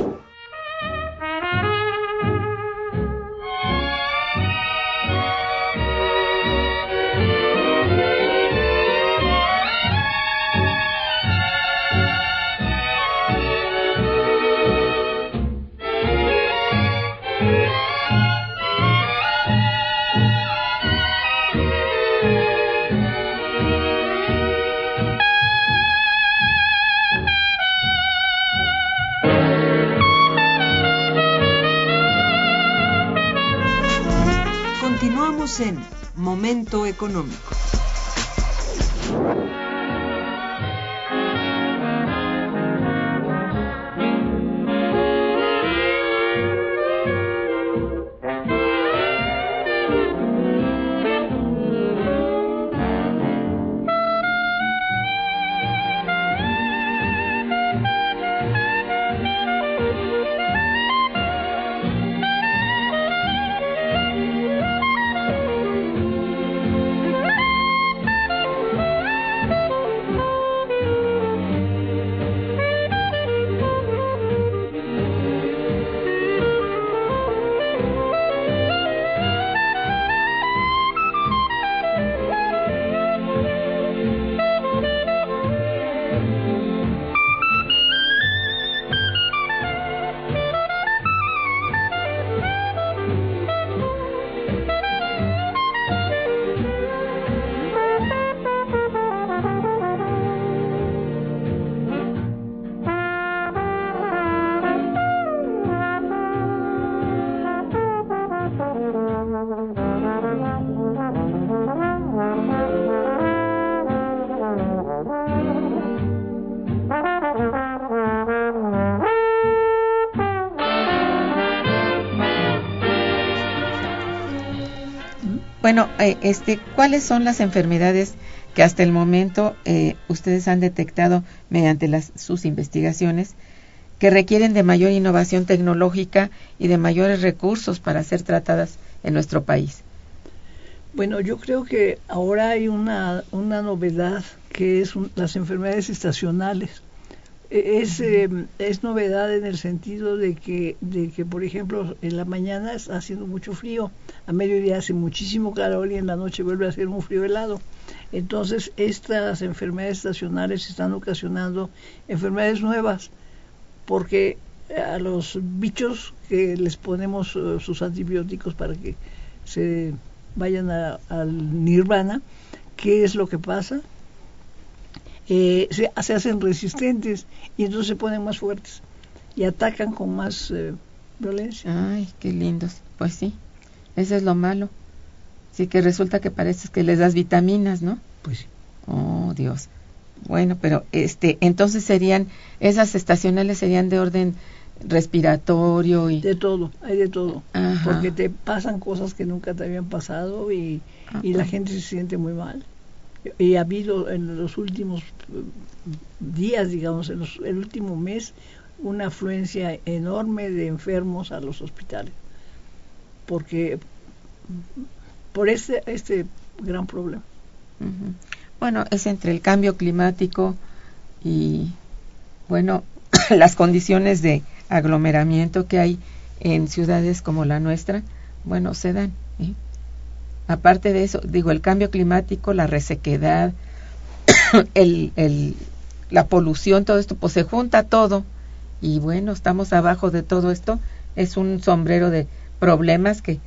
Momento Económico. Bueno, eh, este, ¿cuáles son las enfermedades que hasta el momento eh, ustedes han detectado mediante las, sus investigaciones que requieren de mayor innovación tecnológica y de mayores recursos para ser tratadas en nuestro país? Bueno, yo creo que ahora hay una, una novedad que es las enfermedades estacionales. Es, eh, es novedad en el sentido de que, de que, por ejemplo, en la mañana está haciendo mucho frío, a mediodía hace muchísimo calor y en la noche vuelve a hacer un frío helado. Entonces, estas enfermedades estacionales están ocasionando enfermedades nuevas, porque a los bichos que les ponemos eh, sus antibióticos para que se vayan al nirvana, ¿qué es lo que pasa? Eh, se, se hacen resistentes y entonces se ponen más fuertes y atacan con más eh, violencia. Ay, qué lindos. Pues sí, eso es lo malo. Sí que resulta que parece que les das vitaminas, ¿no? Pues sí. Oh, Dios. Bueno, pero este, entonces serían, esas estacionales serían de orden respiratorio y... de todo, hay de todo, Ajá. porque te pasan cosas que nunca te habían pasado y, y la Ajá. gente se siente muy mal. Y ha habido en los últimos eh, días, digamos, en los- el último mes, una afluencia enorme de enfermos a los hospitales, porque por este, este gran problema. Bueno, es entre el cambio climático y, bueno, las condiciones de aglomeramiento que hay en ciudades como la nuestra, bueno, se dan. ¿eh? Aparte de eso, digo, el cambio climático, la resequedad, el, el, la polución, todo esto, pues se junta todo. Y bueno, estamos abajo de todo esto. Es un sombrero de problemas que,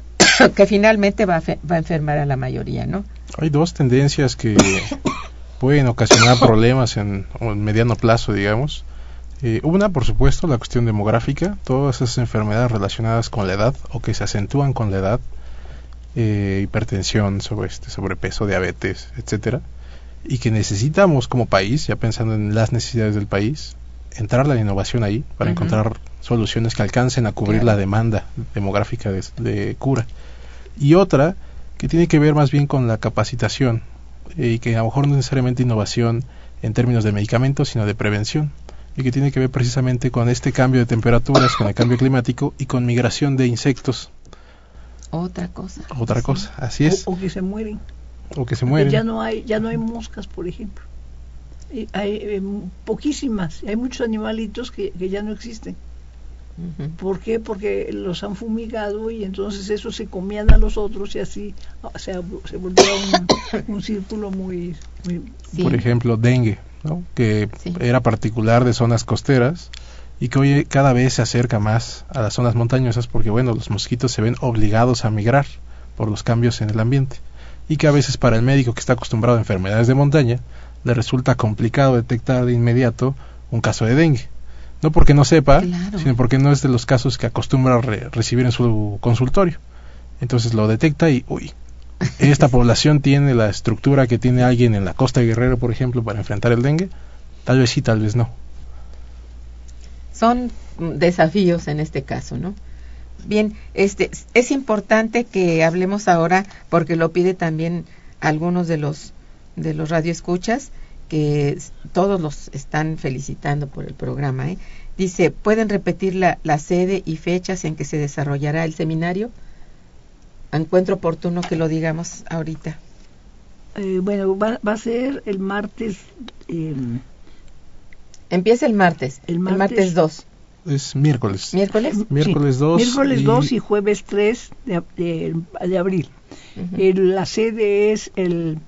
que finalmente va a, fe- va a enfermar a la mayoría, ¿no? Hay dos tendencias que pueden ocasionar problemas en, en mediano plazo, digamos. Eh, una, por supuesto, la cuestión demográfica, todas esas enfermedades relacionadas con la edad o que se acentúan con la edad, eh, hipertensión, sobre este, sobrepeso, diabetes, etcétera, y que necesitamos como país, ya pensando en las necesidades del país, entrar la innovación ahí para encontrar soluciones que alcancen a cubrir Claro. la demanda demográfica de, de cura. Y otra que tiene que ver más bien con la capacitación eh, y que a lo mejor no necesariamente innovación en términos de medicamentos, sino de prevención y que tiene que ver precisamente con este cambio de temperaturas, con el cambio climático y con migración de insectos. Otra cosa. Otra Sí. cosa, así es. O, o que se mueren. O que se mueren. Ya no hay, ya no hay moscas, por ejemplo. Y hay eh, poquísimas. Hay muchos animalitos que, que ya no existen. ¿Por qué? Porque los han fumigado y entonces eso se comían a los otros y así o sea, se volvía un, un círculo muy... muy Sí. Por ejemplo, dengue, ¿no? que Sí. era particular de zonas costeras y que hoy cada vez se acerca más a las zonas montañosas porque, bueno, los mosquitos se ven obligados a migrar por los cambios en el ambiente y que a veces para el médico que está acostumbrado a enfermedades de montaña le resulta complicado detectar de inmediato un caso de dengue. No porque no sepa, Claro. sino porque no es de los casos que acostumbra re- recibir en su consultorio. Entonces lo detecta y, uy, esta población tiene la estructura que tiene alguien en la costa de Guerrero, por ejemplo, para enfrentar el dengue. Tal vez sí, tal vez no. Son desafíos en este caso, ¿no? Bien, este es importante que hablemos ahora porque lo pide también algunos de los de los radioescuchas que todos los están felicitando por el programa, ¿eh? Dice, ¿pueden repetir la, la sede y fechas en que se desarrollará el seminario? Encuentro oportuno que lo digamos ahorita. Eh, bueno, va, va a ser el martes... eh, Empieza el martes, El el martes- martes 2. Es miércoles. ¿Miércoles? Miércoles sí, 2 Miércoles y- 2 y jueves 3 de, de- de abril. Ujú. El- la sede es el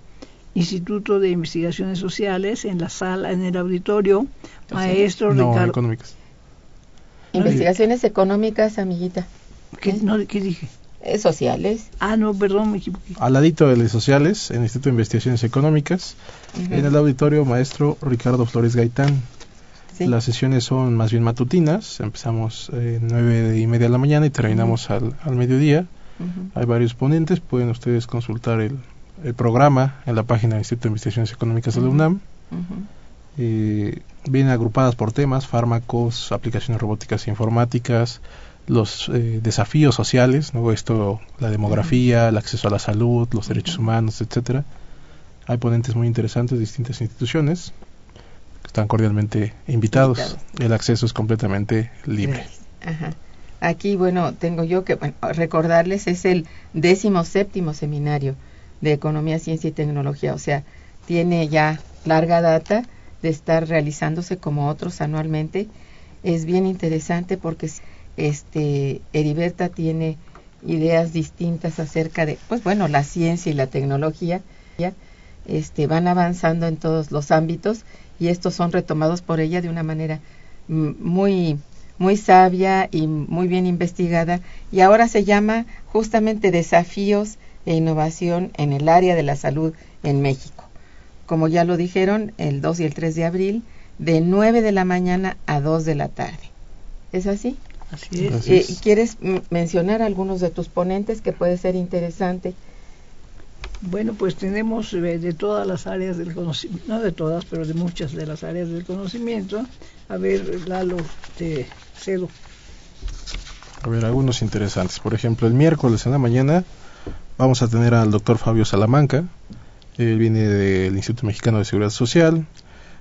Instituto de Investigaciones Sociales en la sala, en el auditorio. Maestro No, Ricardo. económicas. Investigaciones económicas, amiguita. ¿Qué, no, ¿Qué dije? Eh, sociales. Ah, no, perdón, me equivoqué. Al ladito de las sociales, en el Instituto de Investigaciones Económicas, Ujú. en el auditorio maestro Ricardo Flores Gaitán. Sí. Las sesiones son más bien matutinas, empezamos eh, nueve y media de la mañana y terminamos al, al mediodía. Hay varios ponentes, pueden ustedes consultar el, el programa en la página del Instituto de Investigaciones Económicas de la. UNAM. Eh, vienen agrupadas por temas, fármacos, aplicaciones robóticas e informáticas, los eh, desafíos sociales, ¿no? esto, la demografía, el acceso a la salud, los derechos humanos, etcétera. Hay ponentes muy interesantes de distintas instituciones están cordialmente invitados. Invitados. El acceso es completamente libre. Ajá. Aquí, bueno, tengo yo que bueno, recordarles, es el décimo séptimo seminario de Economía, Ciencia y Tecnología, o sea, tiene ya larga data de estar realizándose como otros anualmente. Es bien interesante porque este Heriberta tiene ideas distintas acerca de, pues bueno, la ciencia y la tecnología, este, van avanzando en todos los ámbitos y estos son retomados por ella de una manera muy muy sabia y muy bien investigada y ahora se llama justamente desafíos e innovación en el área de la salud en México. Como ya lo dijeron, el 2 y el 3 de abril, de 9 de la mañana a 2 de la tarde. ¿Es así? Así es. Eh, es. ¿Quieres mencionar algunos de tus ponentes que puede ser interesante? Bueno, pues tenemos eh, de todas las áreas del conocimiento, no de todas, pero de muchas de las áreas del conocimiento. A ver, Lalo, te cedo. A ver, algunos interesantes. Por ejemplo, el miércoles en la mañana vamos a tener al doctor Fabio Salamanca. Él viene del Instituto Mexicano de Seguridad Social.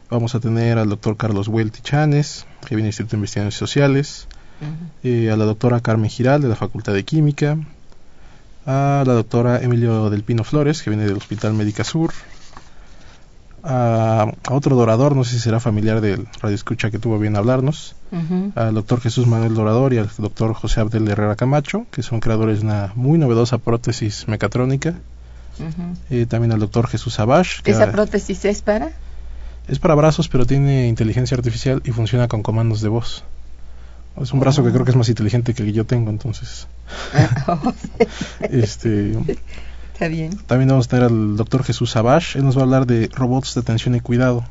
Vamos a tener al doctor Carlos Huelti Chanes, que viene del Instituto de Investigaciones Sociales. eh, a la doctora Carmen Giral, de la Facultad de Química. A la doctora Emilio del Pino Flores, que viene del Hospital Médica Sur. A, a otro dorador, no sé si será familiar del Radio Escucha que tuvo bien hablarnos al doctor Jesús Manuel Dorador y al doctor José Abdel Herrera Camacho, que son creadores de una muy novedosa prótesis mecatrónica. Eh, también al doctor Jesús Abash, ¿Esa prótesis es para? es para brazos, pero tiene inteligencia artificial y funciona con comandos de voz. Es un brazo que creo que es más inteligente que el que yo tengo, entonces. Oh, este, Está bien. también vamos a tener al doctor Jesús Abash. Él nos va a hablar de robots de atención y cuidado.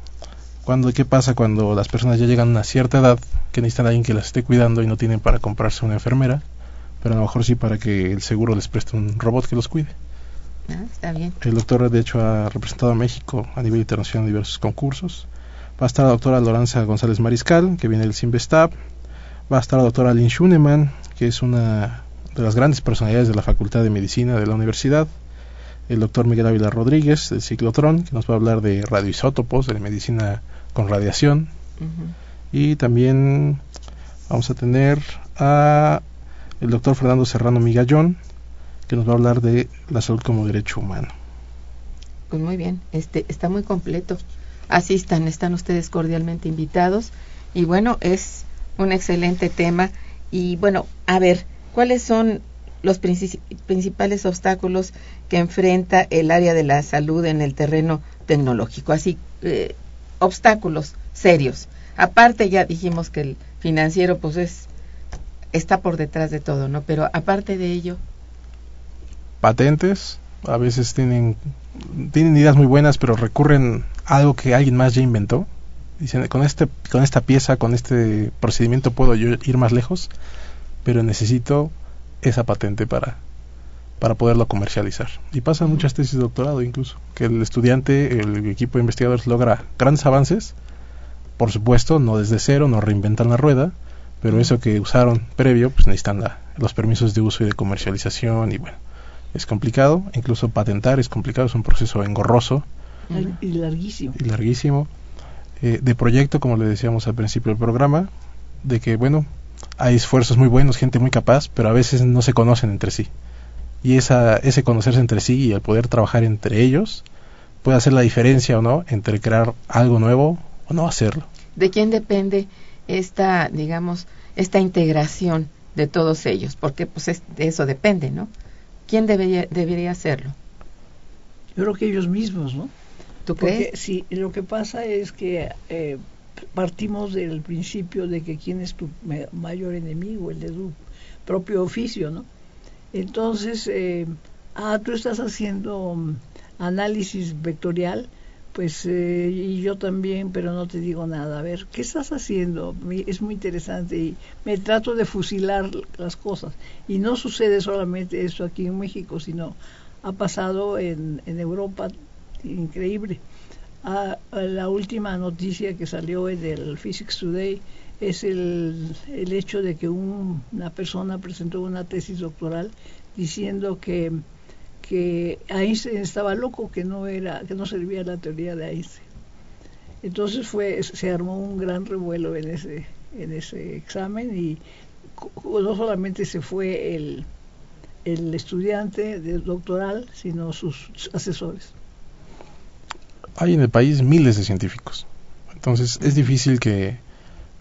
Cuando, ¿Qué pasa cuando las personas ya llegan a una cierta edad que necesitan a alguien que las esté cuidando y no tienen para comprarse una enfermera? Pero a lo mejor sí para que el seguro les preste un robot que los cuide. Ah, está bien. El doctor, de hecho, ha representado a México a nivel internacional en diversos concursos. Va a estar la doctora Loranza González Mariscal, que viene del Simvestab. Va a estar la doctora Lynn Schunemann, que es una de las grandes personalidades de la Facultad de Medicina de la universidad. El doctor Miguel Ávila Rodríguez, del ciclotrón, que nos va a hablar de radioisótopos, de medicina con radiación. Y también vamos a tener a el doctor Fernando Serrano Migallón, que nos va a hablar de la salud como derecho humano. Pues muy bien, este está muy completo. Asistan, están ustedes cordialmente invitados. Y bueno, es un excelente tema. Y bueno, a ver, ¿cuáles son los principales obstáculos que enfrenta el área de la salud en el terreno tecnológico? Así, eh, obstáculos serios. Aparte ya dijimos que el financiero pues es está por detrás de todo, ¿no? Pero aparte de ello, patentes, a veces tienen tienen ideas muy buenas, pero recurren a algo que alguien más ya inventó. Dicen, con este con esta pieza, con este procedimiento puedo yo ir más lejos, pero necesito esa patente para para poderlo comercializar. Y pasan muchas tesis de doctorado incluso, que el estudiante, el equipo de investigadores logra grandes avances, por supuesto, no desde cero, no reinventan la rueda, pero eso que usaron previo, pues necesitan los permisos de uso y de comercialización y bueno, es complicado, incluso patentar es complicado, es un proceso engorroso. Y larguísimo. Y larguísimo. Eh, de proyecto, como le decíamos al principio del programa, de que, bueno, hay esfuerzos muy buenos, gente muy capaz, pero a veces no se conocen entre sí. Y esa, ese conocerse entre sí y el poder trabajar entre ellos puede hacer la diferencia o no entre crear algo nuevo o no hacerlo. ¿De quién depende esta, digamos, esta integración de todos ellos? Porque pues de eso depende, ¿no? ¿Quién debería, debería hacerlo? Yo creo que ellos mismos, ¿no? ¿Tú crees? Porque sí, lo que pasa es que eh, partimos del principio de que quién es tu mayor enemigo, el de tu propio oficio, ¿no? Entonces, eh, ah, tú estás haciendo mm, análisis vectorial, pues, eh, y yo también, pero no te digo nada. A ver, ¿qué estás haciendo? Es muy interesante y me trato de fusilar las cosas. Y no sucede solamente esto aquí en México, sino ha pasado en, en Europa, increíble. Ah, la última noticia que salió en el Physics Today es el, el hecho de que una persona presentó una tesis doctoral diciendo que que Einstein estaba loco, que no era, que no servía la teoría de Einstein. Entonces fue, se armó un gran revuelo en ese, en ese examen y no solamente se fue el, el estudiante de doctoral, sino sus asesores. Hay en el país miles de científicos, entonces es difícil que,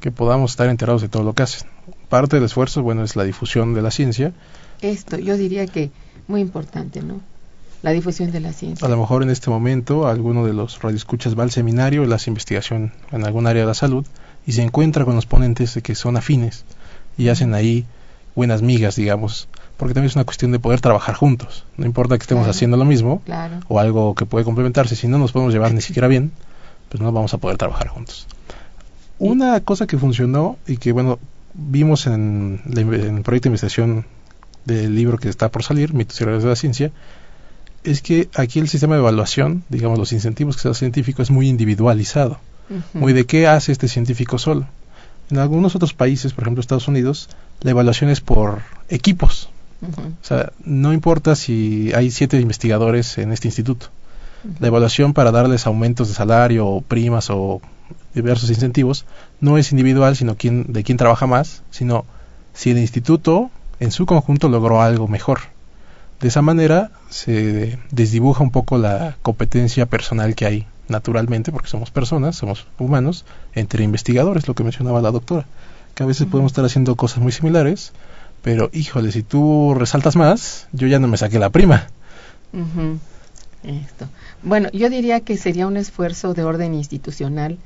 que podamos estar enterados de todo lo que hacen. Parte del esfuerzo, bueno, es la difusión de la ciencia. Esto, yo diría que muy importante, ¿no? La difusión de la ciencia. A lo mejor en este momento alguno de los radioescuchas va al seminario, las investigación en algún área de la salud y se encuentra con los ponentes que son afines y hacen ahí buenas migas, digamos, porque también es una cuestión de poder trabajar juntos. No importa que estemos haciendo lo mismo o algo que puede complementarse, si no nos podemos llevar ni siquiera bien, pues no vamos a poder trabajar juntos. Una cosa que funcionó y que, bueno, vimos en, en el proyecto de investigación del libro que está por salir, Mitos y Realidades de la Ciencia, es que aquí el sistema de evaluación, digamos los incentivos que se da científico, es muy individualizado. Muy de qué hace este científico solo. En algunos otros países, por ejemplo Estados Unidos, la evaluación es por equipos. O sea, no importa si hay siete investigadores en este instituto. La evaluación para darles aumentos de salario o primas o diversos incentivos no es individual, sino quién, de quién trabaja más, sino si el instituto en su conjunto logró algo mejor. De esa manera se desdibuja un poco la competencia personal que hay naturalmente, porque somos personas, somos humanos, entre investigadores, lo que mencionaba la doctora, que a veces podemos estar haciendo cosas muy similares, pero híjole, si tú resaltas más, yo ya no me saqué la prima. Esto. Bueno, yo diría que sería un esfuerzo de orden institucional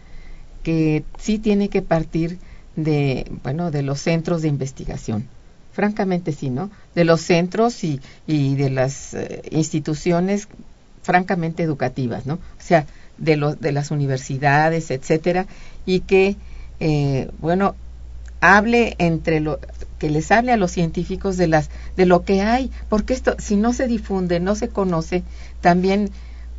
que sí tiene que partir de, bueno, de los centros de investigación francamente sí, ¿no? De los centros y, y de las eh, instituciones francamente educativas, ¿no? O sea, de, los de las universidades, etcétera, y que, eh, bueno, hable entre lo que les hable a los científicos de las de lo que hay porque esto si no se difunde no se conoce también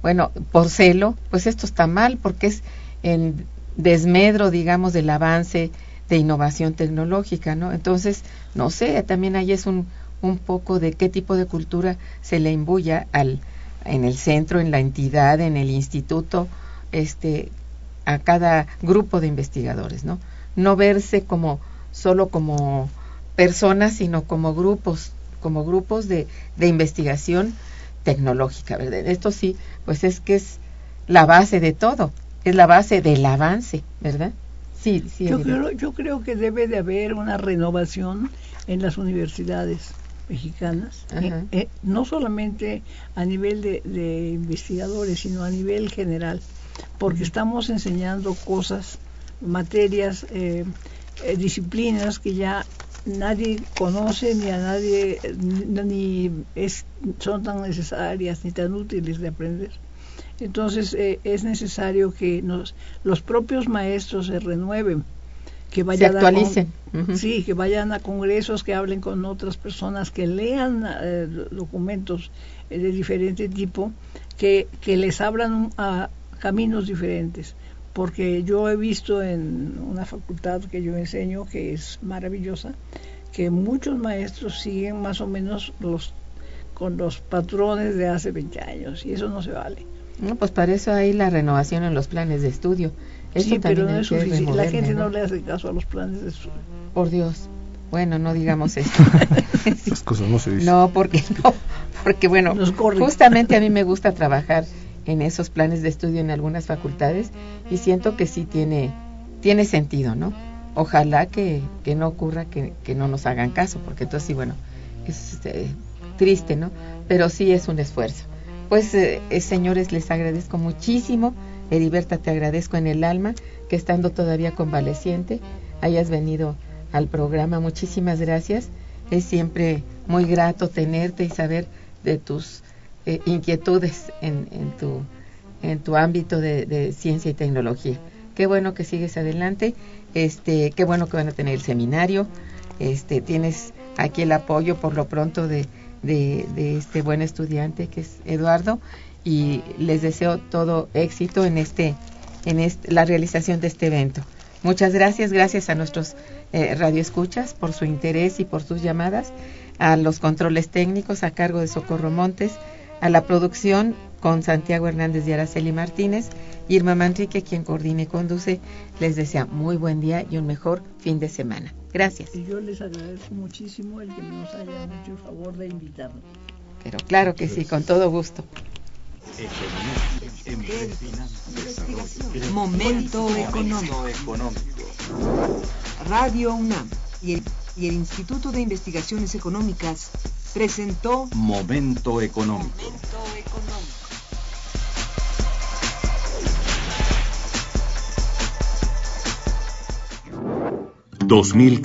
bueno por celo pues esto está mal porque es en desmedro digamos del avance de innovación tecnológica, ¿no? Entonces, no sé, también ahí es un, un poco de qué tipo de cultura se le imbuya al, en el centro, en la entidad, en el instituto, este, a cada grupo de investigadores, ¿no? No verse como solo como personas, sino como grupos, como grupos de, de investigación tecnológica, ¿verdad? Esto sí, pues es que es la base de todo, es la base del avance, ¿verdad? Sí, sí. Yo creo, yo creo que debe de haber una renovación en las universidades mexicanas, eh, eh, no solamente a nivel de, de investigadores, sino a nivel general, porque estamos enseñando cosas, materias, eh, eh, disciplinas que ya nadie conoce ni a nadie ni, es, son tan necesarias ni tan útiles de aprender. Entonces eh, es necesario que nos, los propios maestros se renueven, que Se vayan a con- actualicen. Ujú. Sí, que vayan a congresos, que hablen con otras personas, que lean eh, documentos eh, de diferente tipo, que, que les abran a caminos diferentes. Porque yo he visto en una facultad que yo enseño, que es maravillosa, que muchos maestros siguen más o menos los con los patrones de hace 20 años y eso no se vale. No, pues para eso hay la renovación en los planes de estudio. Eso sí, pero también no es suficiente. La gente no ¿no? le hace caso a los planes de estudio. Por Dios. Bueno, no digamos eso. Sí. Las cosas no se dicen. No, porque no, porque bueno, justamente a mí me gusta trabajar en esos planes de estudio en algunas facultades y siento que sí tiene tiene sentido, ¿no? Ojalá que, que no ocurra que, que no nos hagan caso, porque entonces sí, bueno, es eh, triste, ¿no? Pero sí es un esfuerzo. Pues, eh, eh, señores, les agradezco muchísimo. Heriberta, te agradezco en el alma que estando todavía convaleciente hayas venido al programa. Muchísimas gracias. Es siempre muy grato tenerte y saber de tus eh, inquietudes en, tu, en tu ámbito de, ciencia y tecnología. Qué bueno que sigues adelante. Este, qué bueno que van a tener el seminario. Este, tienes aquí el apoyo por lo pronto de, de, de este buen estudiante que es Eduardo y les deseo todo éxito en este en este, la realización de este evento. Muchas gracias, gracias a nuestros eh, radioescuchas por su interés y por sus llamadas, a los controles técnicos a cargo de Socorro Montes, a la producción con Santiago Hernández y Araceli Martínez, Irma Manrique, quien coordina y conduce, les desea muy buen día y un mejor fin de semana. Gracias. Y yo les agradezco muchísimo el que nos hayan hecho el favor de invitarnos. Pero claro que sí, con todo gusto. Momento económico. Radio UNAM y el, y el Instituto de Investigaciones Económicas presentó Momento económico. 2000